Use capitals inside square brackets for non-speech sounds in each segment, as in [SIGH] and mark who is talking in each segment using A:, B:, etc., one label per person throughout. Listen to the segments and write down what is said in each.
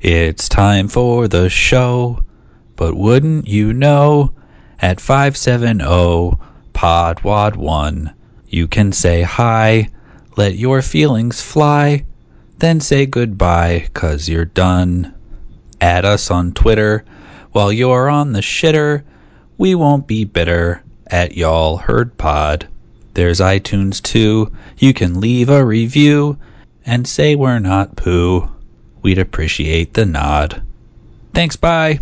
A: It's time for the show, but wouldn't you know? At 570 Podwad 1, you can say hi, let your feelings fly, then say goodbye, cause you're done. Add us on Twitter while you're on the shitter. We won't be bitter at Y'all Heard Pod. There's iTunes too. You can leave a review and say we're not poo. We'd appreciate the nod. Thanks, bye.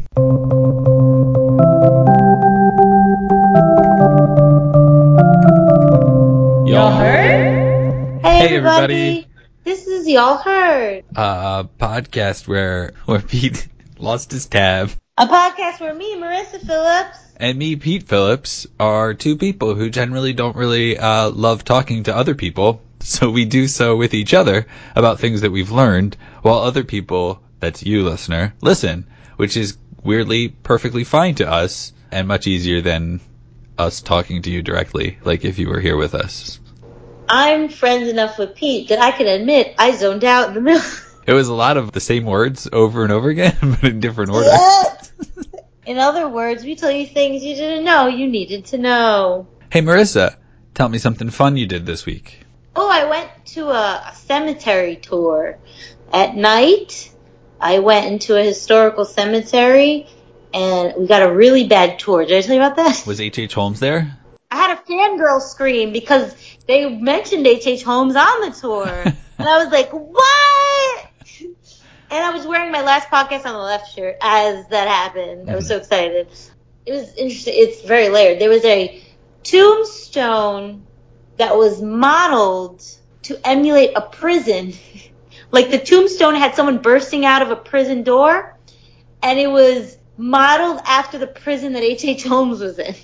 B: Y'all heard?
C: Hey,
A: Hey, everybody.
C: This is Y'all Heard,
A: a podcast where where Pete [LAUGHS] lost his tab
C: a podcast where me, Marissa Phillips,
A: and me, Pete Phillips, are two people who generally don't really uh, love talking to other people. So we do so with each other about things that we've learned, while other people, that's you, listener, listen, which is weirdly perfectly fine to us and much easier than us talking to you directly, like if you were here with us.
C: I'm friends enough with Pete that I can admit I zoned out in the middle.
A: It was a lot of the same words over and over again, [LAUGHS] but in different order. [LAUGHS]
C: in other words, we tell you things you didn't know you needed to know.
A: Hey, Marissa, tell me something fun you did this week.
C: Oh, I went to a, a cemetery tour. At night, I went into a historical cemetery and we got a really bad tour. Did I tell you about that?
A: Was H.H. H. Holmes there?
C: I had a fangirl scream because they mentioned H.H. Holmes on the tour. [LAUGHS] and I was like, what? And I was wearing my last podcast on the left shirt as that happened. I was so mm-hmm. excited. It was interesting. It's very layered. There was a tombstone that was modeled to emulate a prison. [LAUGHS] like the tombstone had someone bursting out of a prison door, and it was modeled after the prison that H.H. Holmes was in.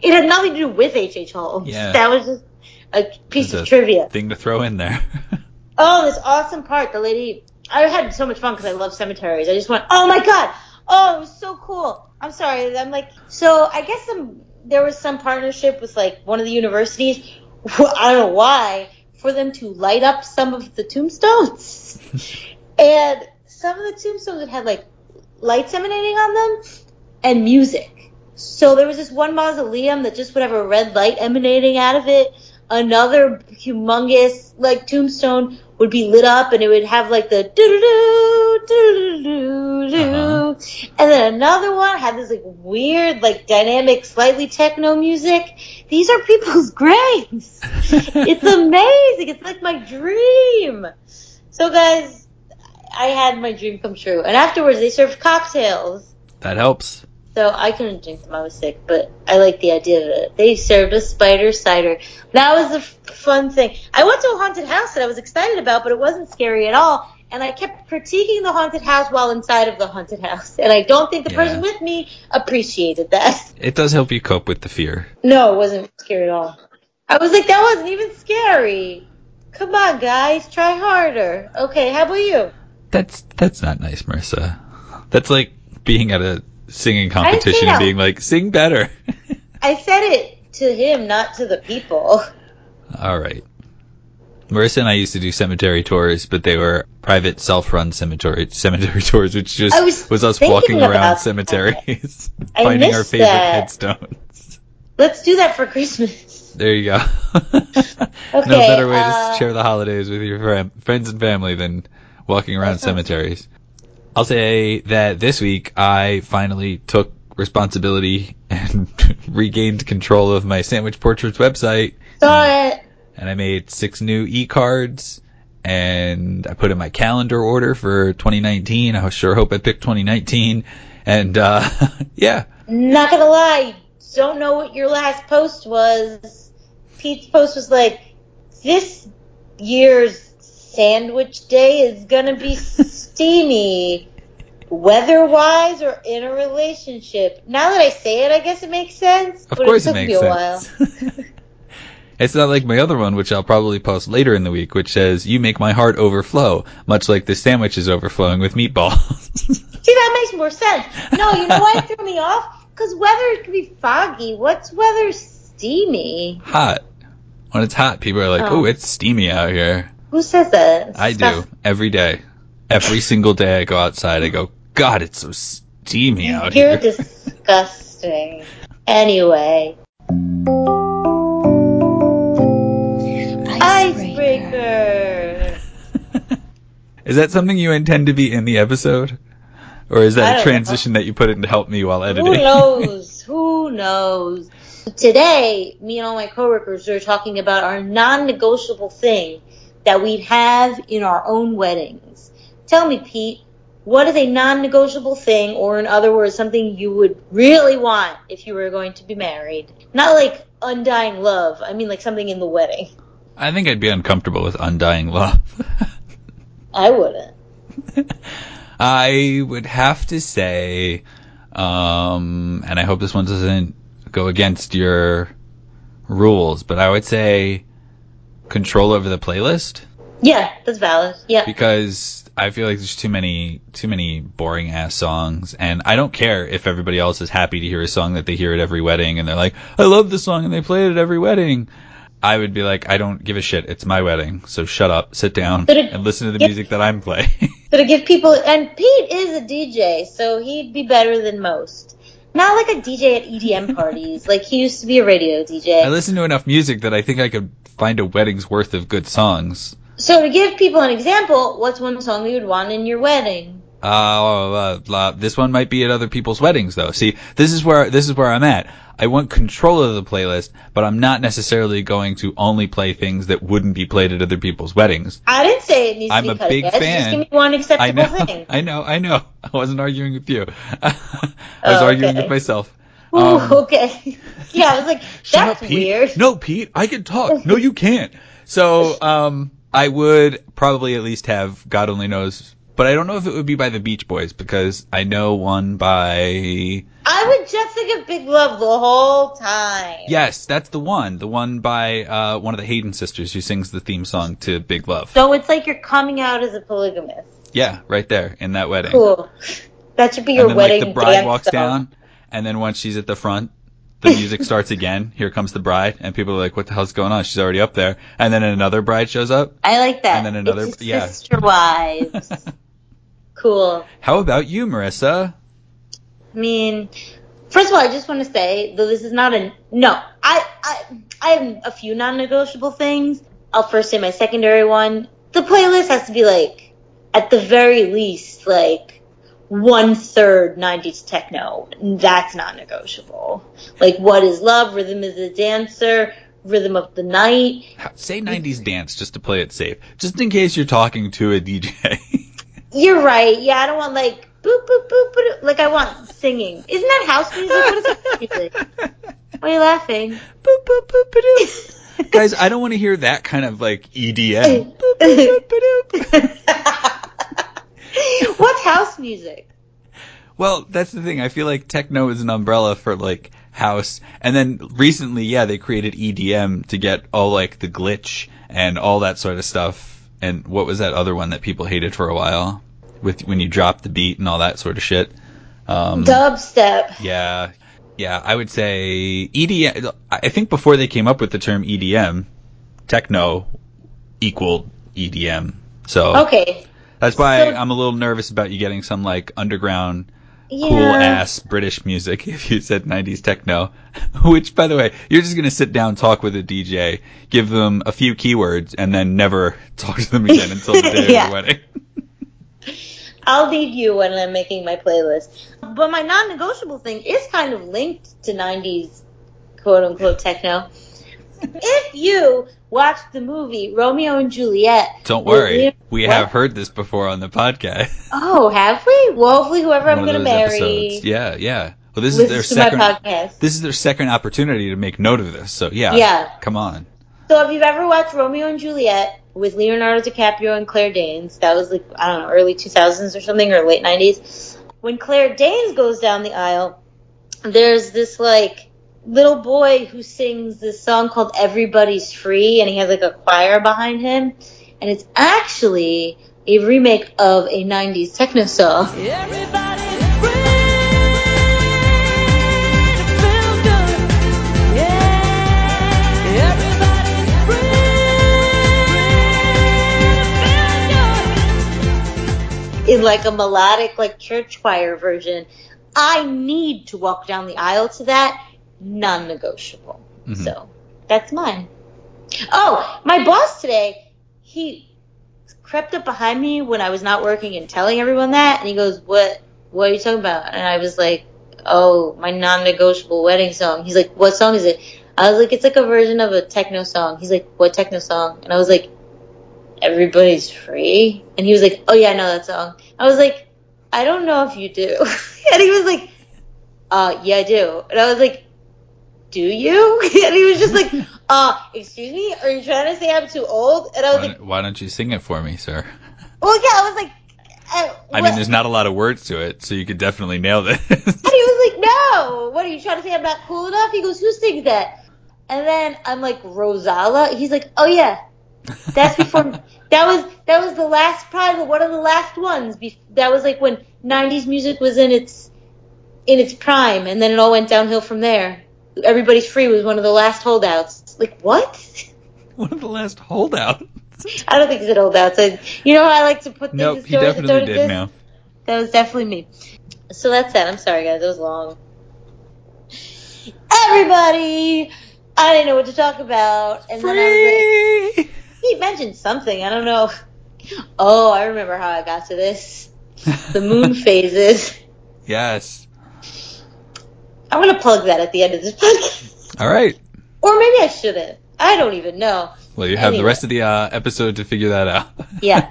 C: It had nothing to do with H.H. Holmes.
A: Yeah.
C: That was just a piece of
A: a
C: trivia.
A: Thing to throw in there. [LAUGHS]
C: Oh, this awesome part. The lady, I had so much fun because I love cemeteries. I just went, oh my god, oh, it was so cool. I'm sorry. I'm like, so I guess some there was some partnership with like one of the universities. I don't know why for them to light up some of the tombstones, [LAUGHS] and some of the tombstones that had like lights emanating on them and music. So there was this one mausoleum that just would have a red light emanating out of it. Another humongous like tombstone would be lit up and it would have like the doo doo doo doo doo and then another one had this like weird like dynamic slightly techno music. These are people's [LAUGHS] graves. it's amazing. It's like my dream. So guys, I had my dream come true. And afterwards they served cocktails.
A: that helps.
C: So I couldn't drink them. I was sick, but I like the idea of it. They served us spider cider. That was a f- fun thing. I went to a haunted house that I was excited about, but it wasn't scary at all. And I kept critiquing the haunted house while inside of the haunted house. And I don't think the
A: Yeah.
C: person with me appreciated that. [LAUGHS]
A: It does help you cope with the fear.
C: No, it wasn't scary at all. I was like, that wasn't even scary. Come on, guys, try harder. Okay, how about you?
A: That's that's not nice, Marissa. That's like being at a singing
C: I didn't say
A: competition and being like, sing better. [LAUGHS]
C: I said it to him, not to the people.
A: All right. Marissa and I used to do cemetery tours, but they were private self-run cemetery cemetery [LAUGHS] tours, which just
C: I was
A: us walking around cemeteries, [LAUGHS] finding our favorite
C: that.
A: headstones.
C: Let's do that for Christmas.
A: There you go. no better way
C: uh,
A: to share the holidays with your fam- friends and family than walking around
C: sounds-
A: cemeteries. I'll say that this week I finally took responsibility and [LAUGHS] regained control of my Sandwich Portraits website,
C: Saw it.
A: and I made six new e-cards, and I put in my calendar order for 2019. I sure hope I picked 2019, and uh, [LAUGHS] yeah,
C: Not gonna lie, don't know what your last post was. Pete's post was like, this year's sandwich day is gonna be [LAUGHS] steamy. Weather wise or in a relationship. Now that I say it, I guess it makes sense.
A: of
C: but
A: course
C: it
A: it makes
C: me a while.
A: sense. [LAUGHS] [LAUGHS] It's not like my other one, which I'll probably post later in the week, which says, You make my heart overflow, much like the sandwich is overflowing with meatballs. [LAUGHS]
C: See, that makes more sense. No, you know why it threw me off? Because weather can be foggy. What's weather steamy?
A: hot. When it's hot, people are like,
C: Oh.
A: Oh, it's steamy out here.
C: Who says that?
A: I do. Every day. every single day I go outside, I go, God, it's so steamy out here.
C: You're disgusting. Anyway. Icebreaker.
A: Is that something you intend to be in the episode? Or is that a transition that you put in to help me while editing?
C: Who knows? Who knows? Today, me and all my coworkers are talking about our non-negotiable thing that we'd have in our own weddings. Tell me, Pete, what is a non-negotiable thing, or in other words, something you would really want if you were going to be married? Not like undying love. I mean, like something in the wedding.
A: I think I'd be uncomfortable with undying love. [LAUGHS]
C: I wouldn't. [LAUGHS]
A: I would have to say, um, and I hope this one doesn't go against your rules, but I would say control over the playlist
C: Yeah, that's valid. Yeah.
A: because I feel like there's too many too many boring ass songs, and I don't care if everybody else is happy to hear a song that they hear at every wedding, and they're like, I love this song, and they play it at every wedding. I would be like, I don't give a shit. It's my wedding, so shut up, sit down,
C: it-
A: and listen to the
C: yeah.
A: music that I'm playing.
C: So to give people, and Pete is a DJ, so he'd be better than most. Not like a DJ at EDM [LAUGHS] parties. like he used to be a radio DJ.
A: I listen to enough music that I think I could find a wedding's worth of good songs.
C: So to give people an example, what's one song you would want in your wedding?
A: Uh, uh, this one might be at other people's weddings though. See, this is where this is where I'm at. I want control of the playlist, but I'm not necessarily going to only play things that wouldn't be played at other people's weddings.
C: I didn't say it needs
A: I'm
C: to
A: a
C: be cut
A: big
C: edge.
A: fan.
C: Just give me one acceptable I
A: know,
C: thing. [LAUGHS]
A: I know, I know. [LAUGHS] I wasn't arguing with you. [LAUGHS] I was
C: Oh,
A: arguing
C: okay.
A: with myself.
C: Ooh,
A: Um,
C: okay. yeah, I was like, that's
A: up,
C: weird.
A: No, Pete, I can talk. No, you can't. So, um, I would probably at least have God only knows, but I don't know if it would be by the Beach Boys because I know one by.
C: I would just think of Big Love the whole time.
A: Yes, that's the one. The one by uh, one of the Hayden sisters who sings the theme song to Big Love.
C: So it's like you're coming out as a polygamist.
A: Yeah, right there in that wedding.
C: Cool. That should be your
A: and then
C: wedding
A: like the bride walks
C: song.
A: down, and then once she's at the front, the music starts again. Here comes the bride, and people are like, "What the hell's going on?" She's already up there, and then another bride shows up.
C: I like that.
A: And then another-
C: it's
A: yeah.
C: sister wives. [LAUGHS] cool.
A: How about you, Marissa?
C: I mean, first of all, I just want to say, though this is not a no. I I I have a few non-negotiable things. I'll first say my secondary one. The playlist has to be like, at the very least, like one third '90s techno. That's not negotiable. Like, what is love? Rhythm is a dancer. Rhythm of the night.
A: Say 90s dance just to play it safe, just in case you're talking to a DJ. [LAUGHS]
C: You're right. Yeah, I don't want like boop boop boop boop. Like I want singing. Isn't that house music? What is house music? [LAUGHS] Why are you laughing?
A: Boop, boop, boop, ba-doop. [LAUGHS] Guys, I don't want to hear that kind of like EDM. Boop, boop, boop. [LAUGHS]
C: What's house music?
A: Well, that's the thing. I feel like techno is an umbrella for like house. And then recently, yeah, they created EDM to get all like the glitch and all that sort of stuff. And what was that other one that people hated for a while? With when you drop the beat and all that sort of shit. Um,
C: Dubstep.
A: yeah, yeah, I would say EDM. I think before they came up with the term EDM, techno equaled EDM. So
C: Okay.
A: That's why
C: So-
A: I'm a little nervous about you getting some like underground
C: Yeah.
A: cool ass British music [LAUGHS] if you said 90s techno. [LAUGHS] Which, by the way, you're just going to sit down, talk with a DJ, give them a few keywords, and then never [LAUGHS] talk to them again until the day
C: Yeah.
A: of the wedding.
C: I'll need you when I'm making my playlist. But my non-negotiable thing is kind of linked to 90s quote unquote techno. if you watched the movie Romeo and Juliet,
A: Don't worry. We
C: What?
A: have heard this before on the podcast.
C: Oh, have we? Well, hopefully, whoever I'm going to marry
A: episodes. Yeah, yeah. Well, this is their second.
C: my podcast.
A: This is their second opportunity to make note of this. So yeah.
C: Yeah.
A: Come on.
C: So if you've ever watched Romeo and Juliet with Leonardo DiCaprio and Claire Danes, that was like I don't know, early 2000s or something or late 90s. When Claire Danes goes down the aisle, there's this like little boy who sings this song called Everybody's Free and he has like a choir behind him and it's actually a remake of a 90s techno song.
B: Everybody's free to feel good. Yeah. Everybody's free to feel good.
C: in like a melodic, like church choir version. I need to walk down the aisle to that. Non-negotiable.
A: Mhm.
C: So that's mine. Oh, my boss today, he crept up behind me when I was not working and telling everyone that, and he goes, "What? What are you talking about?" And I was like, "Oh, my non-negotiable wedding song." He's like, "What song is it?" I was like, "It's like a version of a techno song." He's like, "What techno song?" And I was like, "Everybody's free." And he was like, "Oh yeah, I know that song." I was like, "I don't know if you do." [LAUGHS] and he was like, "Uh, yeah, I do." And I was like, "Do you?" [LAUGHS] and he was just like, [LAUGHS] "Uh, excuse me, are you trying to say I'm too old?" And I was
A: Why,
C: like,
A: why don't you sing it for me, sir?
C: "Well, yeah." I was like, uh,
A: I mean, there's not a lot of words to it, so you could definitely nail this.
C: And he was like, no, what are you trying to say? I'm not cool enough? He goes, who sings that? And then I'm like, Rozalla? He's like, oh yeah, that's before, [LAUGHS] that was, that was the last, probably one of the last ones. Be- That was like when 90s music was in its, in its prime, and then it all went downhill from there. Everybody's Free was one of the last holdouts. Like, what? [LAUGHS]
A: One of the last holdouts.
C: I don't think he said holdouts. I, you know how I like to put things
A: Nope,
C: in
A: he
C: stories
A: definitely did now.
C: That was definitely me. So that's that. I'm sorry, guys. It was long. Everybody! I didn't know what to talk about. And then I was like,
A: Free!
C: he mentioned something. I don't know. Oh, I remember how I got to this. The moon [LAUGHS] phases.
A: yes.
C: I'm going to plug that at the end of this podcast.
A: All right.
C: Or maybe I shouldn't. I don't even know.
A: Well, you have the rest of the uh, episode to figure that out. [LAUGHS]
C: Yeah.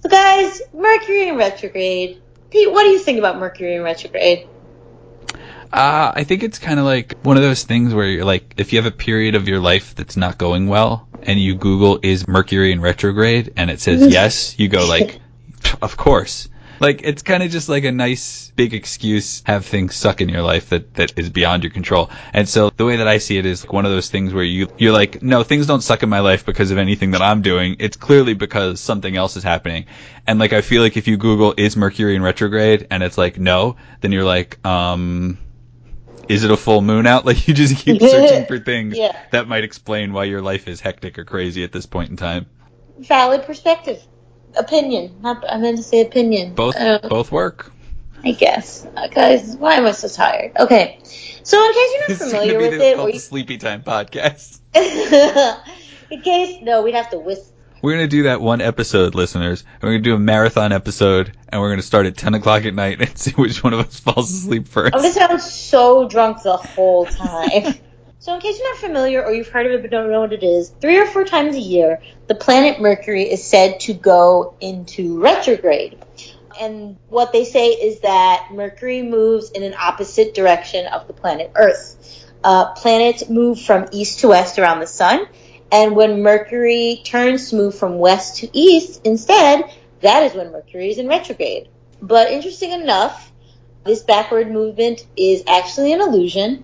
C: So, guys, Mercury in retrograde. Pete, what do you think about Mercury in retrograde?
A: Uh, I think it's kind of like one of those things where you're like, if you have a period of your life that's not going well, and you Google is Mercury in retrograde, and it says [LAUGHS] yes, you go like, of course. Like it's kind of just like a nice big excuse have things suck in your life that that is beyond your control. And so the way that I see it is like one of those things where you you're like, no, things don't suck in my life because of anything that I'm doing. It's clearly because something else is happening. And like I feel like if you Google is Mercury in retrograde and it's like no, then you're like, um, is it a full moon out? [LAUGHS] Like you just keep [LAUGHS] searching for things
C: Yeah.
A: that might explain why your life is hectic or crazy at this point in time.
C: Valid perspective. Opinion. Not, I meant to say opinion.
A: Both
C: Uh,
A: both work.
C: I guess. Uh, guys, why am I so tired? Okay. So in case you're not familiar with it,
A: the Sleepy Time podcast. [LAUGHS]
C: in case, no, we'd have to whisk.
A: We're gonna do that one episode, listeners. And we're gonna do a marathon episode, and we're gonna start at ten o'clock at night and [LAUGHS] see which one of us falls asleep first.
C: I'm gonna sound so drunk the whole time. [LAUGHS] so in case you're not familiar or you've heard of it but don't know what it is, three or four times a year, the planet Mercury is said to go into retrograde. And what they say is that Mercury moves in an opposite direction of the planet Earth. Uh, planets move from east to west around the sun, and when Mercury turns to move from west to east instead, that is when Mercury is in retrograde. But interesting enough, this backward movement is actually an illusion.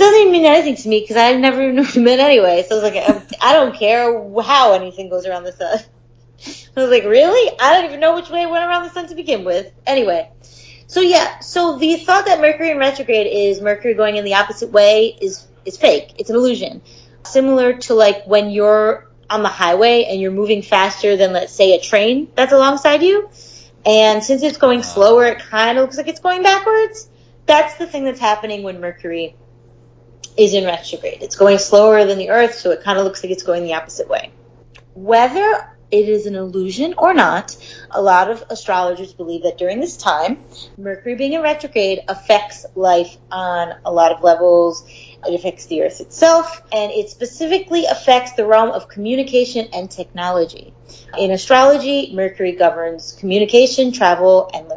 C: Doesn't even mean anything to me because I've never [LAUGHS] even meant anyway. So I was like, I- I don't care how anything goes around the sun. [LAUGHS] I was like, really? I don't even know which way it went around the sun to begin with. Anyway, so yeah, so the thought that Mercury in retrograde is Mercury going in the opposite way is is fake. It's an illusion. Similar to like when you're on the highway and you're moving faster than let's say a train that's alongside you. And since it's going slower, it kind of looks like it's going backwards. That's the thing that's happening when Mercury is in retrograde. It's going slower than the Earth, so it kind of looks like it's going the opposite way. Whether it is an illusion or not, a lot of astrologers believe that during this time, Mercury being in retrograde affects life on a lot of levels. It affects the Earth itself, and it specifically affects the realm of communication and technology. In astrology, Mercury governs communication, travel, and.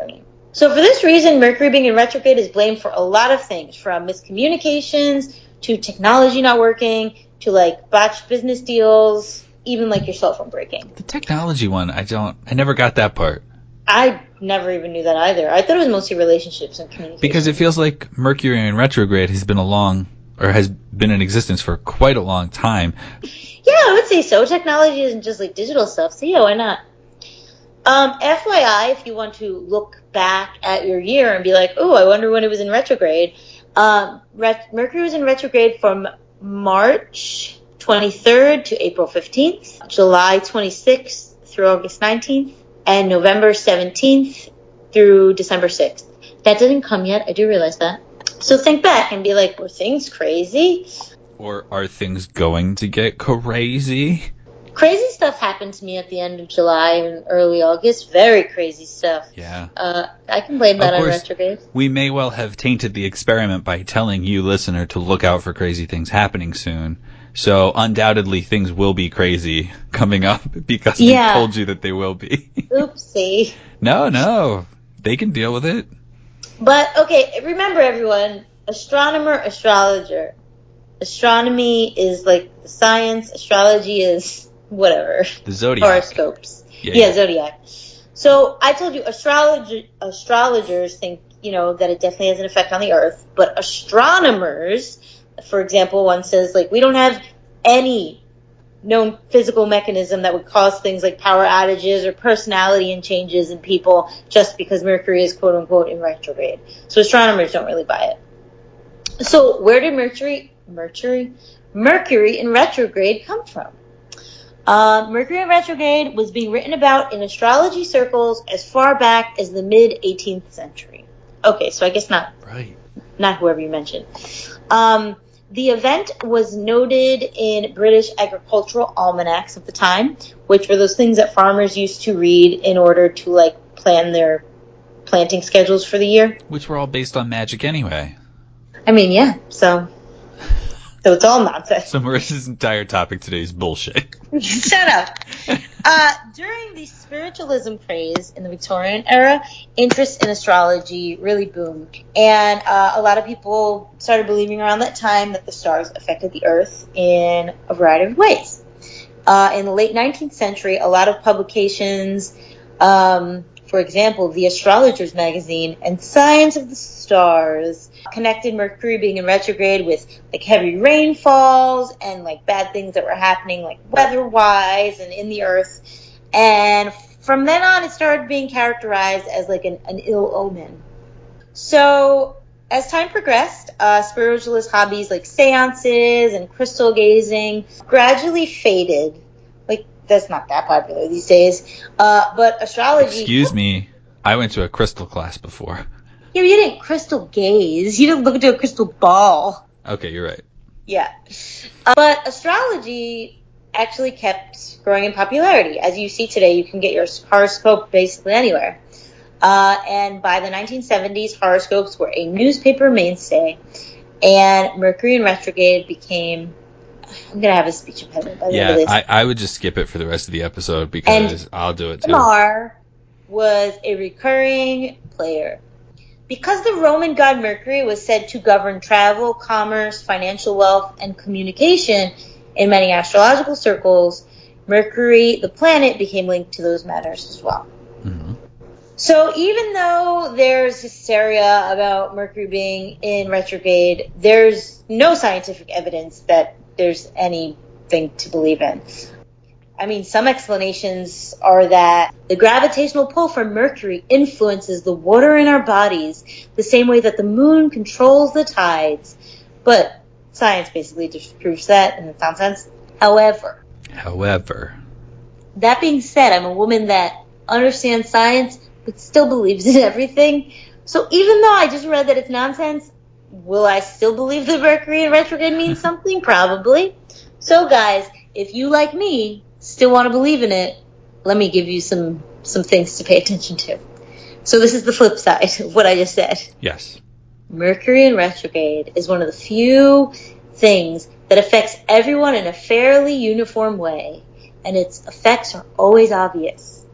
C: So for this reason, Mercury being in retrograde is blamed for a lot of things, from miscommunications to technology not working to like botched business deals, even like your cell phone breaking.
A: the technology one, I don't, I never got that part
C: I never even knew that either. I thought it was mostly relationships and communication.
A: because it feels like Mercury in retrograde has been along or has been in existence for quite a long time.
C: Yeah, I would say so. Technology isn't just like digital stuff, so yeah, why not? Um, FYI, if you want to look back at your year and be like, oh, I wonder when it was in retrograde, um, ret- Mercury was in retrograde from March 23rd to April 15th, July 26th through August 19th, and November 17th through December 6th. That didn't come yet. I do realize that. So think back and be like, were things crazy?
A: Or are things going to get crazy?
C: Crazy stuff happened to me at the end of July and early August. Very crazy stuff.
A: Yeah.
C: Uh, I can blame that
A: Of
C: on retrograde.
A: We may well have tainted the experiment by telling you, listener, to look out for crazy things happening soon. So undoubtedly things will be crazy coming up [LAUGHS] because
C: Yeah.
A: we told you that they will be. [LAUGHS]
C: Oopsie.
A: no, no. They can deal with it.
C: But okay, remember everyone, astronomer, astrologer. Astronomy is like the science, astrology is whatever.
A: The zodiac.
C: Horoscopes.
A: Yeah,
C: Yeah,
A: yeah.
C: zodiac. So I told you astrologer, astrologers think, you know, that it definitely has an effect on the earth, but astronomers, for example, one says like we don't have any known physical mechanism that would cause things like power outages or personality and changes in people just because Mercury is quote unquote in retrograde. So astronomers don't really buy it. So where did Mercury, Mercury, Mercury in retrograde come from? Uh, Mercury in retrograde was being written about in astrology circles as far back as the mid 18th century. Okay, so I guess not
A: Right.
C: not whoever you mentioned. Um, the event was noted in British agricultural almanacs of the time, which were those things that farmers used to read in order to like plan their planting schedules for the year.
A: Which were all based on magic anyway.
C: I mean, yeah, so so it's all nonsense.
A: So Marissa's entire topic today is bullshit. [LAUGHS]
C: Shut up. Uh, during the spiritualism craze in the Victorian era, interest in astrology really boomed. And uh, a lot of people started believing around that time that the stars affected the earth in a variety of ways. Uh, in the late 19th century, a lot of publications, um, for example, the Astrologer's Magazine and Science of the Stars, connected Mercury being in retrograde with like heavy rainfalls and like bad things that were happening like weather-wise and in the earth. And from then on, it started being characterized as like an, an ill omen. So as time progressed, uh, spiritualist hobbies like seances and crystal gazing gradually faded. Like that's not that popular these days. Uh, but astrology.
A: Excuse me. I went to a crystal class before.
C: Yeah, but you didn't crystal gaze. You didn't look into a crystal ball.
A: Okay, you're right.
C: Yeah. Uh, but astrology actually kept growing in popularity. As you see today, you can get your horoscope basically anywhere. Uh, and by the 1970s, horoscopes were a newspaper mainstay, and Mercury in retrograde became. I'm gonna have a speech impediment by the end of
A: Yeah,
C: this.
A: I, I would just skip it for the rest of the episode because I'll do it too.
C: Tamar was a recurring player. Because the Roman god Mercury was said to govern travel, commerce, financial wealth, and communication in many astrological circles, Mercury, the planet, became linked to those matters as well.
A: Mhm.
C: So even though there's hysteria about Mercury being in retrograde, there's no scientific evidence that there's anything to believe in. I mean, some explanations are that the gravitational pull from Mercury influences the water in our bodies the same way that the moon controls the tides. But science basically disproves that in it's sense. However,
A: However,
C: that being said, I'm a woman that understands science but still believes in everything. So even though I just read that it's nonsense, will I still believe that Mercury in retrograde means [LAUGHS] something? Probably. So guys, if you like me still want to believe in it, let me give you some some things to pay attention to. So this is the flip side of what I just said.
A: yes.
C: Mercury in retrograde is one of the few things that affects everyone in a fairly uniform way, and its effects are always obvious.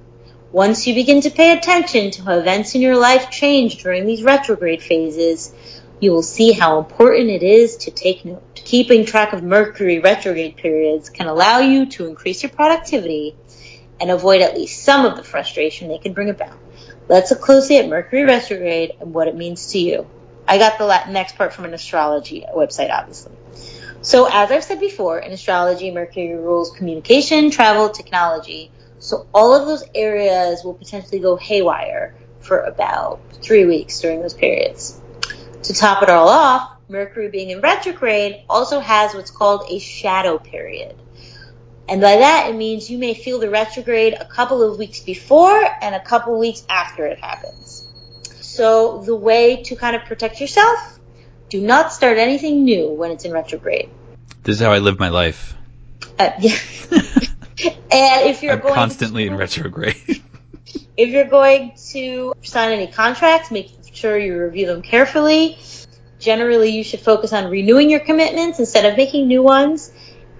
C: Once you begin to pay attention to how events in your life change during these retrograde phases, you will see how important it is to take note. Keeping track of Mercury retrograde periods can allow you to increase your productivity and avoid at least some of the frustration they can bring about. Let's look closely at Mercury retrograde and what it means to you. I got the la- next part from an astrology website, obviously. So, as I've said before, in astrology, Mercury rules communication, travel, technology. So, all of those areas will potentially go haywire for about three weeks during those periods. To top it all off, Mercury being in retrograde also has what's called a shadow period. And by that, it means you may feel the retrograde a couple of weeks before and a couple of weeks after it happens. So the way to kind of protect yourself, do not start anything new when it's in retrograde.
A: This is how I live my life.
C: Uh, [LAUGHS] yeah. and if you're
A: I'm
C: going
A: constantly
C: to,
A: in [LAUGHS] retrograde.
C: if you're going to sign any contracts, make sure you review them carefully. Generally, you should focus on renewing your commitments instead of making new ones.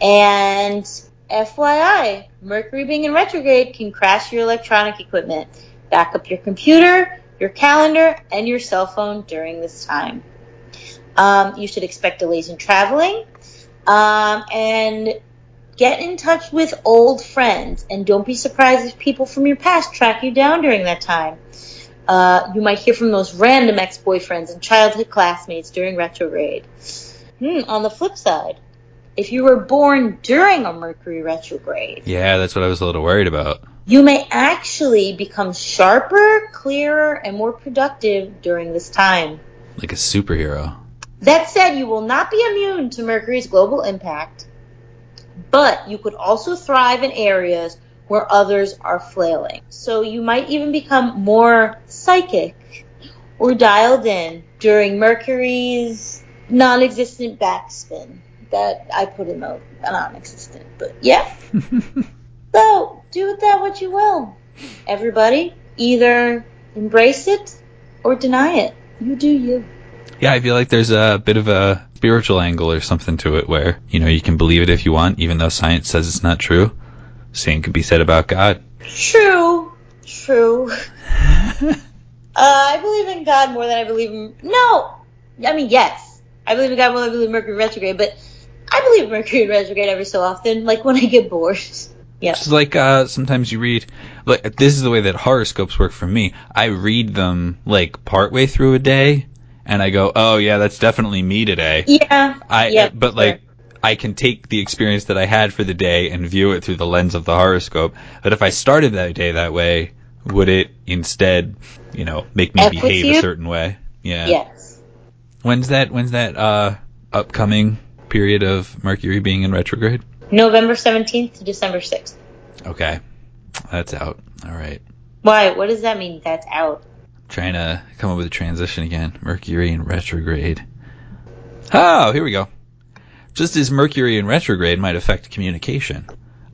C: And FYI, Mercury being in retrograde can crash your electronic equipment. Back up your computer, your calendar, and your cell phone during this time. Um, you should expect delays in traveling. Um, and get in touch with old friends and don't be surprised if people from your past track you down during that time. Uh, you might hear from those random ex-boyfriends and childhood classmates during retrograde. Hmm, on the flip side, if you were born during a Mercury retrograde,
A: yeah, that's what I was a little worried about.
C: you may actually become sharper, clearer, and more productive during this time.
A: Like a superhero.
C: That said, you will not be immune to Mercury's global impact, but you could also thrive in areas where others are flailing. So you might even become more psychic or dialed in during Mercury's non-existent backspin that I put in the non-existent. But yeah. [LAUGHS] so do with that what you will. Everybody, either embrace it or deny it. You do you.
A: Yeah, I feel like there's a bit of a spiritual angle or something to it where, you know, you can believe it if you want, even though science says it's not true. Same could be said about God.
C: True. True. [LAUGHS] uh, I believe in God more than I believe in. No! I mean, yes. I believe in God more than I believe in Mercury retrograde, but I believe in Mercury retrograde every so often, like when I get bored. [LAUGHS] Yeah.
A: It's like uh, sometimes you read, like this is the way that horoscopes work for me. I read them like partway through a day, and I go, "Oh yeah, that's definitely me today."
C: Yeah.
A: I
C: yeah,
A: but like I can take the experience that I had for the day and view it through the lens of the horoscope. But if I started that day that way, would it instead, you know, make me
C: F
A: behave a certain way? Yeah.
C: Yes.
A: When's that? When's that uh, upcoming period of Mercury being in retrograde?
C: November 17th to December 6th.
A: Okay, that's out. All right.
C: Why? What does that mean? That's out.
A: Trying to come up with a transition again. Mercury in retrograde. Oh, here we go. Just as Mercury in retrograde might affect communication,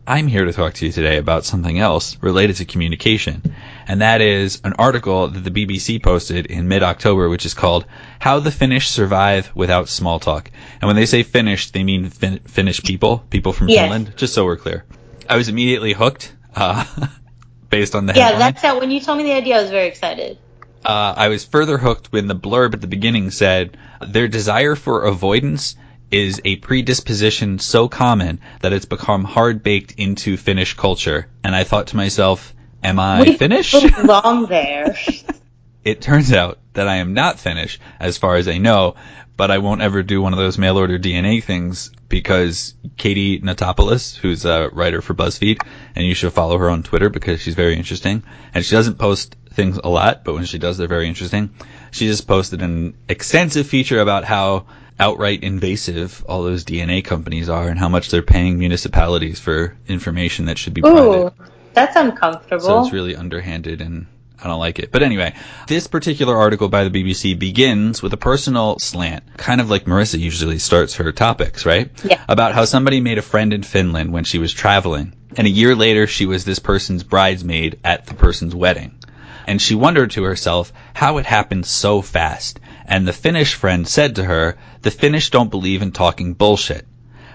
A: I'm here to talk to you today about something else related to communication, and that is an article that the BBC posted in mid-October, which is called "How the Finnish Survive Without Small Talk." And when they say Finnish, they mean fin- Finnish people, people from
C: Yes.
A: Finland. Just so we're clear, I was immediately hooked, uh, [LAUGHS] based on the
C: Yeah,
A: headline.
C: that's out. When you told me the idea, I was very excited.
A: Uh, I was further hooked when the blurb at the beginning said their desire for avoidance is a predisposition so common that it's become hard baked into Finnish culture. And I thought to myself, am I
C: We
A: Finnish? [LAUGHS]
C: belong there. [LAUGHS]
A: it turns out that I am not Finnish, as far as I know, but I won't ever do one of those mail order DNA things because Katie Notopoulos, who's a writer for BuzzFeed, and you should follow her on Twitter because she's very interesting, and she doesn't post things a lot, but when she does, they're very interesting. She just posted an extensive feature about how outright invasive all those DNA companies are and how much they're paying municipalities for information that should be private.
C: Ooh, that's uncomfortable.
A: So it's really underhanded and I don't like it. But anyway, this particular article by the BBC begins with a personal slant, kind of like Marissa usually starts her topics, right?
C: Yeah.
A: About how somebody made a friend in Finland when she was traveling. And a year later, she was this person's bridesmaid at the person's wedding. And she wondered to herself how it happened so fast. And the Finnish friend said to her, the Finnish don't believe in talking bullshit.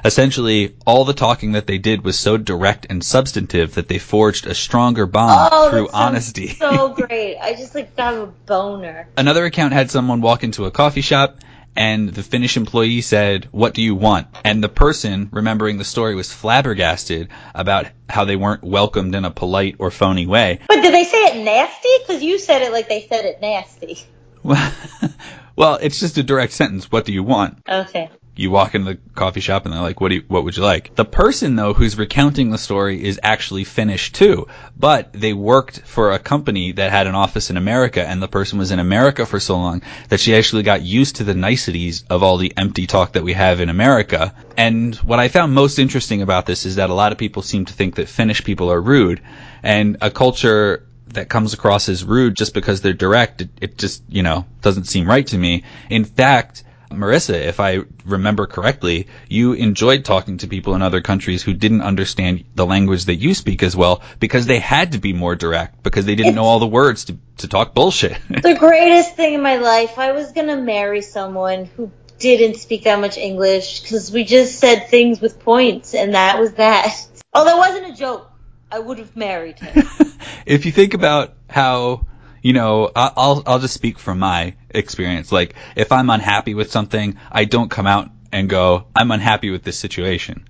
A: Essentially, all the talking that they did was so direct and substantive that they forged a stronger bond
C: oh,
A: through honesty.
C: so [LAUGHS] great. I just like got a boner.
A: Another account had someone walk into a coffee shop and the Finnish employee said, What do you want? And the person, remembering the story, was flabbergasted about how they weren't welcomed in a polite or phony way.
C: But did they say it nasty? Because you said it like they said it nasty.
A: well, [LAUGHS] it's just a direct sentence. What do you want?
C: Okay.
A: you walk into the coffee shop and they're like, what do you, what would you like? The person though who's recounting the story is actually Finnish too, but they worked for a company that had an office in America and the person was in America for so long that she actually got used to the niceties of all the empty talk that we have in America. And what I found most interesting about this is that a lot of people seem to think that Finnish people are rude and a culture that comes across as rude just because they're direct, it, it just, you know, doesn't seem right to me. In fact, Marissa, if I remember correctly, you enjoyed talking to people in other countries who didn't understand the language that you speak as well because they had to be more direct because they didn't know all the words to, to talk bullshit. [LAUGHS]
C: the greatest thing in my life. I was gonna marry someone who didn't speak that much English because we just said things with points, and that was that. Oh, that wasn't a joke. I would have married him. [LAUGHS]
A: if you think about how you know I- I'll I'll just speak from my experience like if I'm unhappy with something I don't come out and go I'm unhappy with this situation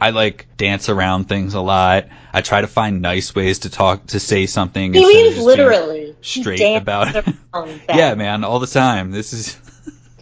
A: I like dance around things a lot I try to find nice ways to talk to say something
C: He means literally.
A: Straight about it [LAUGHS] yeah man all the time this is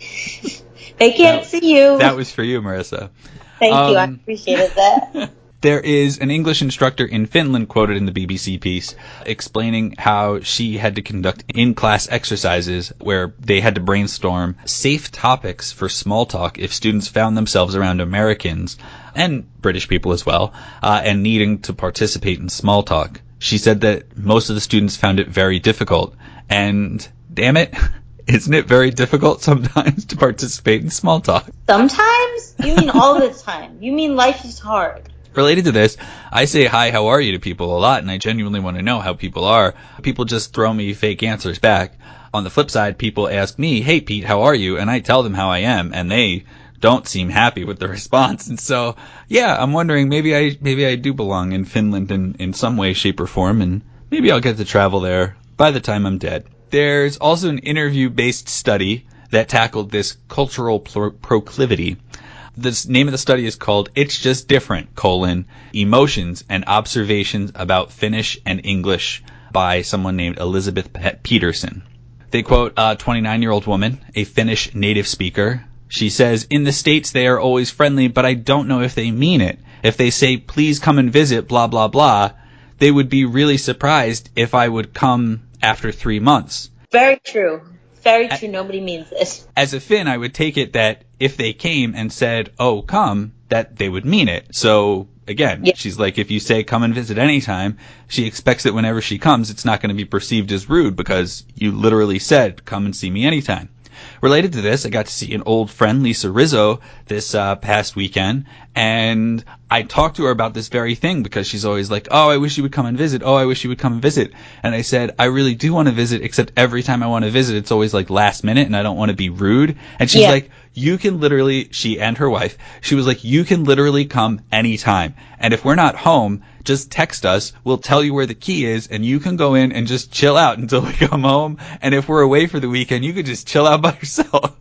A: [LAUGHS]
C: They can't
A: That-
C: see you.
A: that was for you Marissa
C: Thank you. I
A: um,
C: appreciated that.
A: There is an English instructor in Finland quoted in the BBC piece explaining how she had to conduct in-class exercises where they had to brainstorm safe topics for small talk if students found themselves around Americans and British people as well, uh, and needing to participate in small talk. She said that most of the students found it very difficult, and damn it, [LAUGHS] isn't it very difficult sometimes to participate in small talk?
C: Sometimes? You mean all the time. You mean life is hard.
A: Related to this, I say hi, how are you to people a lot, and I genuinely want to know how people are. People just throw me fake answers back. On the flip side, people ask me, hey Pete, how are you? And I tell them how I am, and they don't seem happy with the [LAUGHS] response. And so, yeah, I'm wondering maybe I maybe I do belong in Finland in, in some way, shape, or form, and maybe I'll get to travel there by the time I'm dead. There's also an interview-based study that tackled this cultural pro- proclivity. The name of the study is called It's Just Different, colon, Emotions and Observations About Finnish and English by someone named Elizabeth Pe- Peterson. They quote a 29 year old woman, a Finnish native speaker. She says, In the States they are always friendly, but I don't know if they mean it. If they say, please come and visit, blah, blah, blah, they would be really surprised if I would come after three months.
C: Very true. Very true. Nobody means this.
A: as a Finn, I would take it that if they came and said, "Oh, come," that they would mean it. So again,
C: Yeah.
A: she's like, if you say "come and visit anytime," she expects that whenever she comes, it's not going to be perceived as rude because you literally said, "Come and see me anytime." Related to this, I got to see an old friend, Lisa Rizzo, this uh, past weekend, and I talked to her about this very thing because she's always like, "Oh, I wish you would come and visit. Oh, I wish you would come and visit." And I said, "I really do want to visit, except every time I want to visit, it's always like last minute, and I don't want to be rude." And she's
C: Yeah.
A: like, "You can literally," she and her wife, she was like, "You can literally come anytime, and if we're not home, just text us. We'll tell you where the key is, and you can go in and just chill out [LAUGHS] until we come home. And if we're away for the weekend, you could just chill out by [LAUGHS] yourself."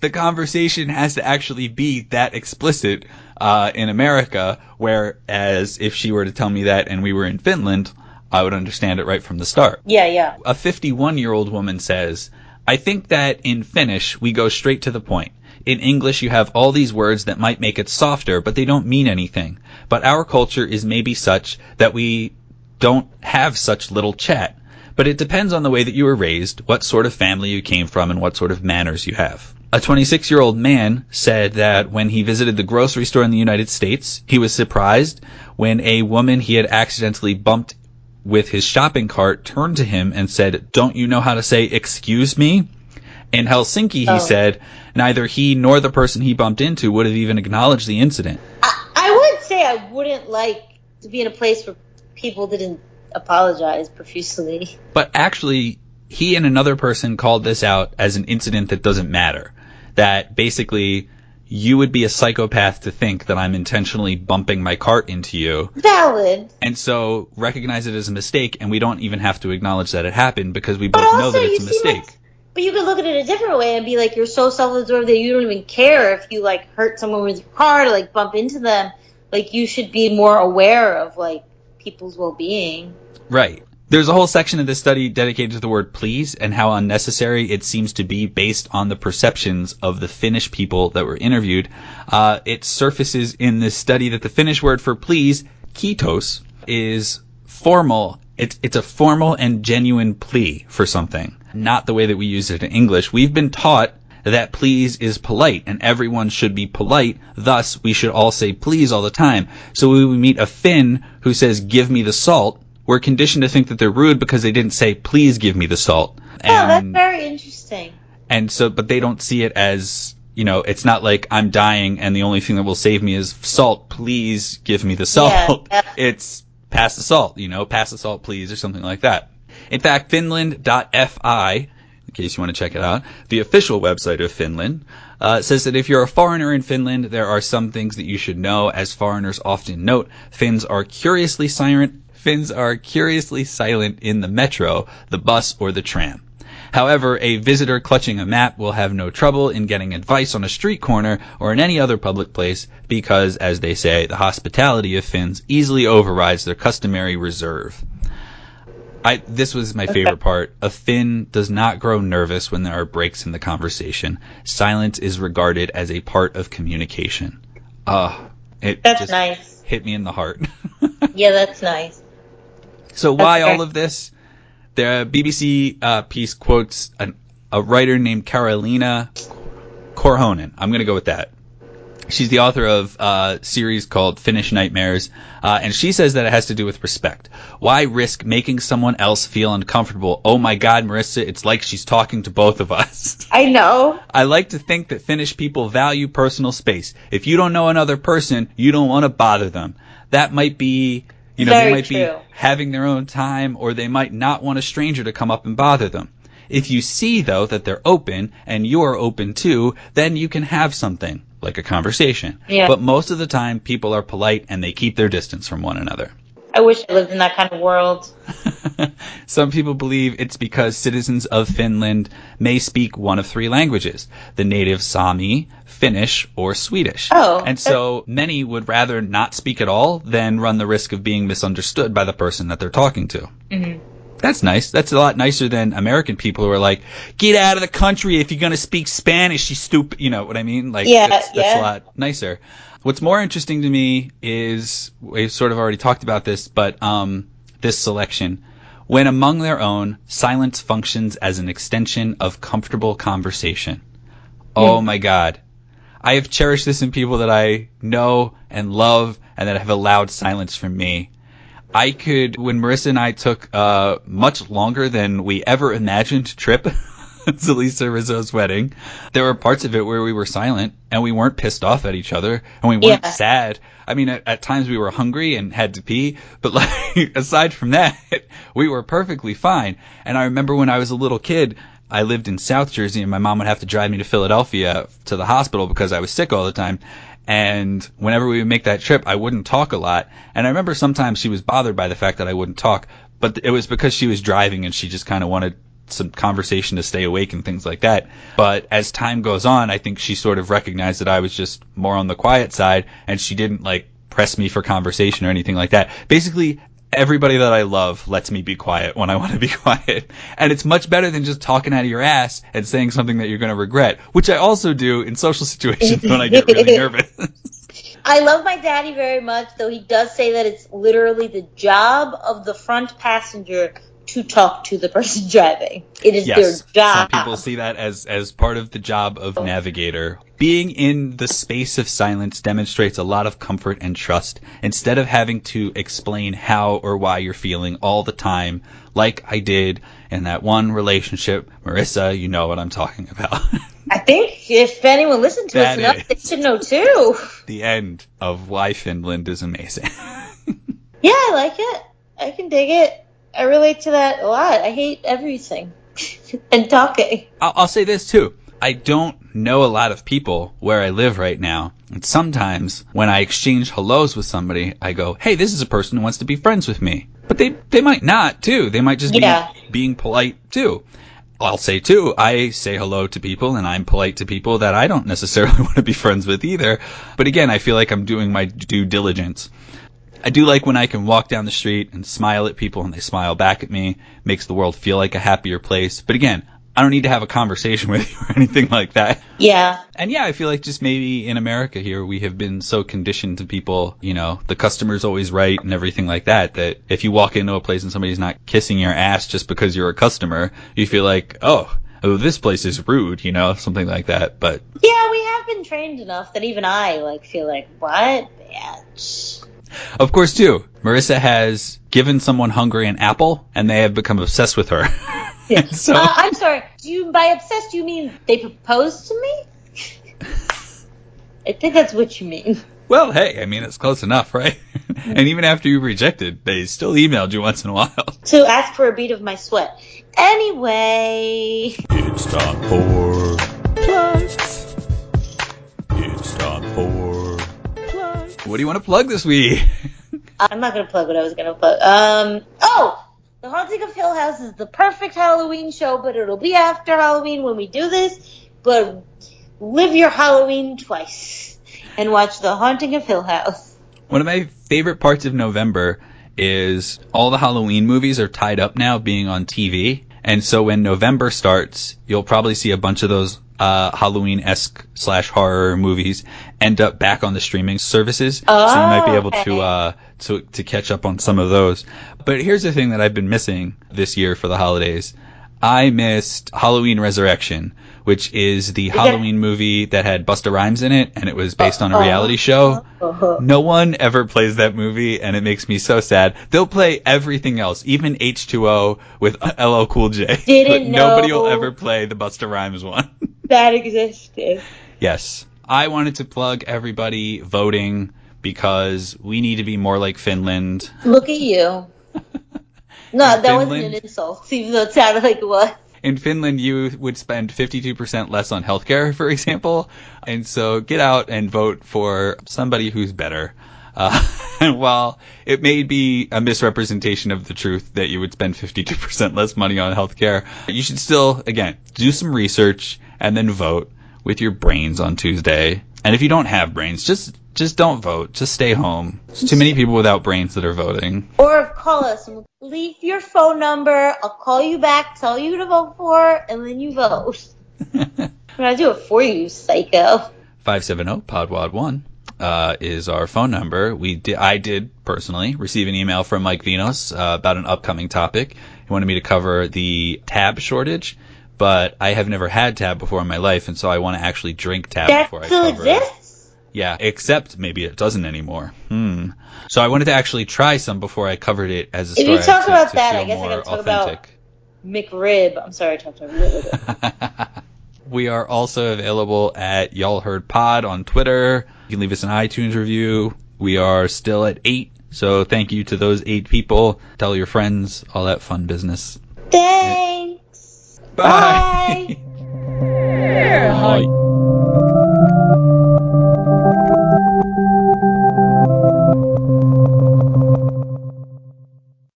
A: the conversation has to actually be that explicit uh, in America, whereas if she were to tell me that and we were in Finland, I would understand it right from the start.
C: Yeah, yeah.
A: A 51 year old woman says, I think that in Finnish, we go straight to the point. In English, you have all these words that might make it softer, but they don't mean anything. But our culture is maybe such that we don't have such little chat. But it depends on the way that you were raised, what sort of family you came from, and what sort of manners you have. A 26 year old man said that when he visited the grocery store in the United States, he was surprised when a woman he had accidentally bumped with his shopping cart turned to him and said, Don't you know how to say excuse me? In Helsinki, he
C: Oh.
A: said, neither he nor the person he bumped into would have even acknowledged the incident.
C: I, I would say I wouldn't like to be in a place where people didn't apologize profusely.
A: But actually, he and another person called this out as an incident that doesn't matter. That basically, you would be a psychopath to think that I'm intentionally bumping my cart into you.
C: Valid.
A: And so recognize it as a mistake, and we don't even have to acknowledge that it happened because we both know that it's a mistake.
C: like- But you could look at it a different way and be like, you're so self-absorbed that you don't even care if you like hurt someone with your car or like bump into them. Like you should be more aware of like people's well-being.
A: Right. There's a whole section of this study dedicated to the word please and how unnecessary it seems to be based on the perceptions of the Finnish people that were interviewed. Uh, it surfaces in this study that the Finnish word for please, kiitos, is formal. It's, it's a formal and genuine plea for something, not the way that we use it in English. We've been taught that please is polite and everyone should be polite. Thus, we should all say please all the time. So when we meet a Finn who says, give me the salt, we're conditioned to think that they're rude because they didn't say, please give me the salt.
C: Oh, that's very interesting.
A: and so, but they don't see it as, you know, it's not like I'm dying and the only thing that will save me is salt. Please give me the salt.
C: yeah. [LAUGHS]
A: It's pass the salt, you know, pass the salt, please, or something like that. In fact, Finland.fi, in case you want to check it out, the official website of Finland, uh, says that if you're a foreigner in Finland, there are some things that you should know. As foreigners often note, Finns are curiously silent. Finns are curiously silent in the metro, the bus, or the tram. However, a visitor clutching a map will have no trouble in getting advice on a street corner or in any other public place because, as they say, the hospitality of Finns easily overrides their customary reserve. I, this was my favorite part. A Finn does not grow nervous when there are breaks in the conversation. Silence is regarded as a part of communication. Ah, it
C: That's
A: just
C: nice.
A: hit me in the heart. [LAUGHS]
C: Yeah, that's nice.
A: So why
C: fair.
A: all of this? The BBC uh, piece quotes an, a writer named Karoliina Korhonen. I'm going to go with that. She's the author of a series called Finnish Nightmares, uh, and she says that it has to do with respect. Why risk making someone else feel uncomfortable? Oh my God, Marissa, it's like she's talking to both of us. [LAUGHS]
C: I know.
A: I like to think that Finnish people value personal space. If you don't know another person, you don't want to bother them. That might be, you know, they
C: Very
A: might be having their own time or they might not want a stranger to come up and bother them. If you see though that they're open and you're open too, then you can have something like a conversation.
C: Yeah.
A: But most of the time people are polite and they keep their distance from one another.
C: I wish I lived in that kind of world. [LAUGHS]
A: Some people believe it's because citizens of Finland may speak one of three languages the native Sami, Finnish, or Swedish.
C: Oh,
A: and so many would rather not speak at all than run the risk of being misunderstood by the person that they're talking to.
C: Mhm.
A: That's nice. That's a lot nicer than American people who are like, get out of the country if you're going to speak Spanish, you stupid. You know what I mean? Like,
C: Yeah,
A: that's, that's
C: yeah.
A: a lot nicer. What's more interesting to me is we've sort of already talked about this, but um, this selection. When among their own, silence functions as an extension of comfortable conversation. Oh my God. I have cherished this in people that I know and love and that have allowed silence from me. I could, when Marissa and I took a much longer than we ever imagined trip [LAUGHS] to Lisa Rizzo's wedding, there were parts of it where we were silent and we weren't pissed off at each other and we weren't
C: Yeah.
A: sad. I mean, at, at times we were hungry and had to pee, but like, [LAUGHS] aside from that, we were perfectly fine. And I remember when I was a little kid, I lived in South Jersey and my mom would have to drive me to Philadelphia to the hospital because I was sick all the time. And whenever we would make that trip, I wouldn't talk a lot. And I remember sometimes she was bothered by the fact that I wouldn't talk, but it was because she was driving and she just kind of wanted some conversation to stay awake and things like that. But as time goes on, I think she sort of recognized that I was just more on the quiet side and she didn't like press me for conversation or anything like that. Basically, everybody that I love lets me be quiet when I want to be [LAUGHS] quiet. And it's much better than just talking out of your ass and saying something that you're going to regret, which I also do in social [LAUGHS] situations when I get really [LAUGHS] nervous.
C: I love my daddy very much, though he does say that it's literally the job of the front passenger to talk to the person [LAUGHS] driving. It is
A: yes.
C: their job.
A: Some people see that as, as part of the job of navigator. Being in the space of silence demonstrates a lot of comfort and trust instead of having to explain how or why you're feeling all the time, like I did in that one relationship. Marissa, you know what I'm talking about. [LAUGHS]
C: I think if anyone listened to us enough, they should know too. [LAUGHS]
A: the end of why Finland is amazing.
C: Yeah, I like it. I can dig it. I relate to that a lot. I hate everything [LAUGHS] and talking.
A: I'll, I'll say this too. I don't know a lot of people where I live right now. And sometimes when I exchange hellos with somebody, I go, hey, this is a person who wants to be friends with me. But they, they might not too. They might just
C: Yeah.
A: be being polite too. I'll say too, I say hello to people and I'm polite to people that I don't necessarily [LAUGHS] want to be friends with either. But again, I feel like I'm doing my due diligence. I do like when I can walk down the street and smile at people and they smile back at me. Makes the world feel like a happier place. But again, I don't need to have a conversation [LAUGHS] with you or anything like that.
C: Yeah.
A: And yeah, I feel like just maybe in America here, we have been so conditioned to people, you know, the customer's always right and everything like that, that if you walk into a place and somebody's not kissing your ass just because you're a customer, you feel like, oh, oh, this place is rude, you know, something like that. But
C: Yeah, we have been trained enough that even I like feel like what bitch.
A: Of course, too, Marissa has given someone hungry an apple and they have become obsessed with her. [LAUGHS]
C: Yeah.
A: so,
C: Uh, I'm sorry. Do you by obsessed do you mean they proposed to me? [LAUGHS] I think that's what you mean.
A: well, hey, I mean, it's close enough, right? [LAUGHS] and even after you rejected, they still emailed you once in a while.
C: To ask for a bead of my sweat. Anyway,
A: It's time for plugs. It's time for plugs. What do you want to plug this week? [LAUGHS]
C: I'm not gonna plug what I was gonna plug. Um. Oh, The Haunting of Hill House is the perfect Halloween show, but it'll be after Halloween when we do this. But live your Halloween twice and watch The Haunting of Hill House.
A: One of my favorite parts of November is all the Halloween movies are tied up now being on TV. And so when November starts, you'll probably see a bunch of those uh, Halloween-esque slash horror movies end up back on the streaming services. so you might be able to uh, to to catch up on some of those. But here's the thing that I've been missing this year for the holidays. I missed Halloween Resurrection, which is the Halloween movie that had Busta Rhymes in it, and it was based on a reality show.
C: Uh-huh.
A: No one ever plays that movie, and it makes me so sad. They'll play everything else, even H2O with [LAUGHS] LL Cool J.
C: Didn't
A: but nobody will ever play the Busta Rhymes one. [LAUGHS]
C: That existed.
A: yes. I wanted to plug everybody voting because we need to be more like Finland.
C: Look at you. [LAUGHS] No, that wasn't an insult, [LAUGHS] even though it sounded like it was.
A: In Finland, you would spend 52% less on healthcare, [LAUGHS] for example. And so get out and vote for somebody who's better. Uh, and while it may be a misrepresentation of the truth that you would spend 52% less money on healthcare, you should still, again, do some research and then vote with your brains on Tuesday. And if you don't have brains, just just don't vote. Just stay home. There's too many people without brains that are voting.
C: Or call us. and Leave your phone number. I'll call you back, tell you to vote for, and then you vote. [LAUGHS] I'm gonna do it for you, psycho.
A: 570-PODWAD1 uh, is our phone number. We di- I did personally receive an email from Mike Vinos uh, about an upcoming topic. He wanted me to cover the tab shortage, but I have never had tab before in my life, and so I want to actually drink tab
C: That
A: before I cover it.
C: exists?
A: Yeah, except maybe it doesn't anymore. Hmm. So I wanted to actually try some before I covered it as a
C: If you talk
A: to-
C: about
A: to
C: that, I guess I gotta talk about- McRib. I'm sorry, I talked about it. [LAUGHS]
A: we are also available at Y'all Heard Pod on Twitter. You can leave us an iTunes review. We are still at eight, so thank you to those eight people. Tell your friends, all that fun business.
C: Thanks.
A: Bye.
C: Bye. [LAUGHS]
A: Bye.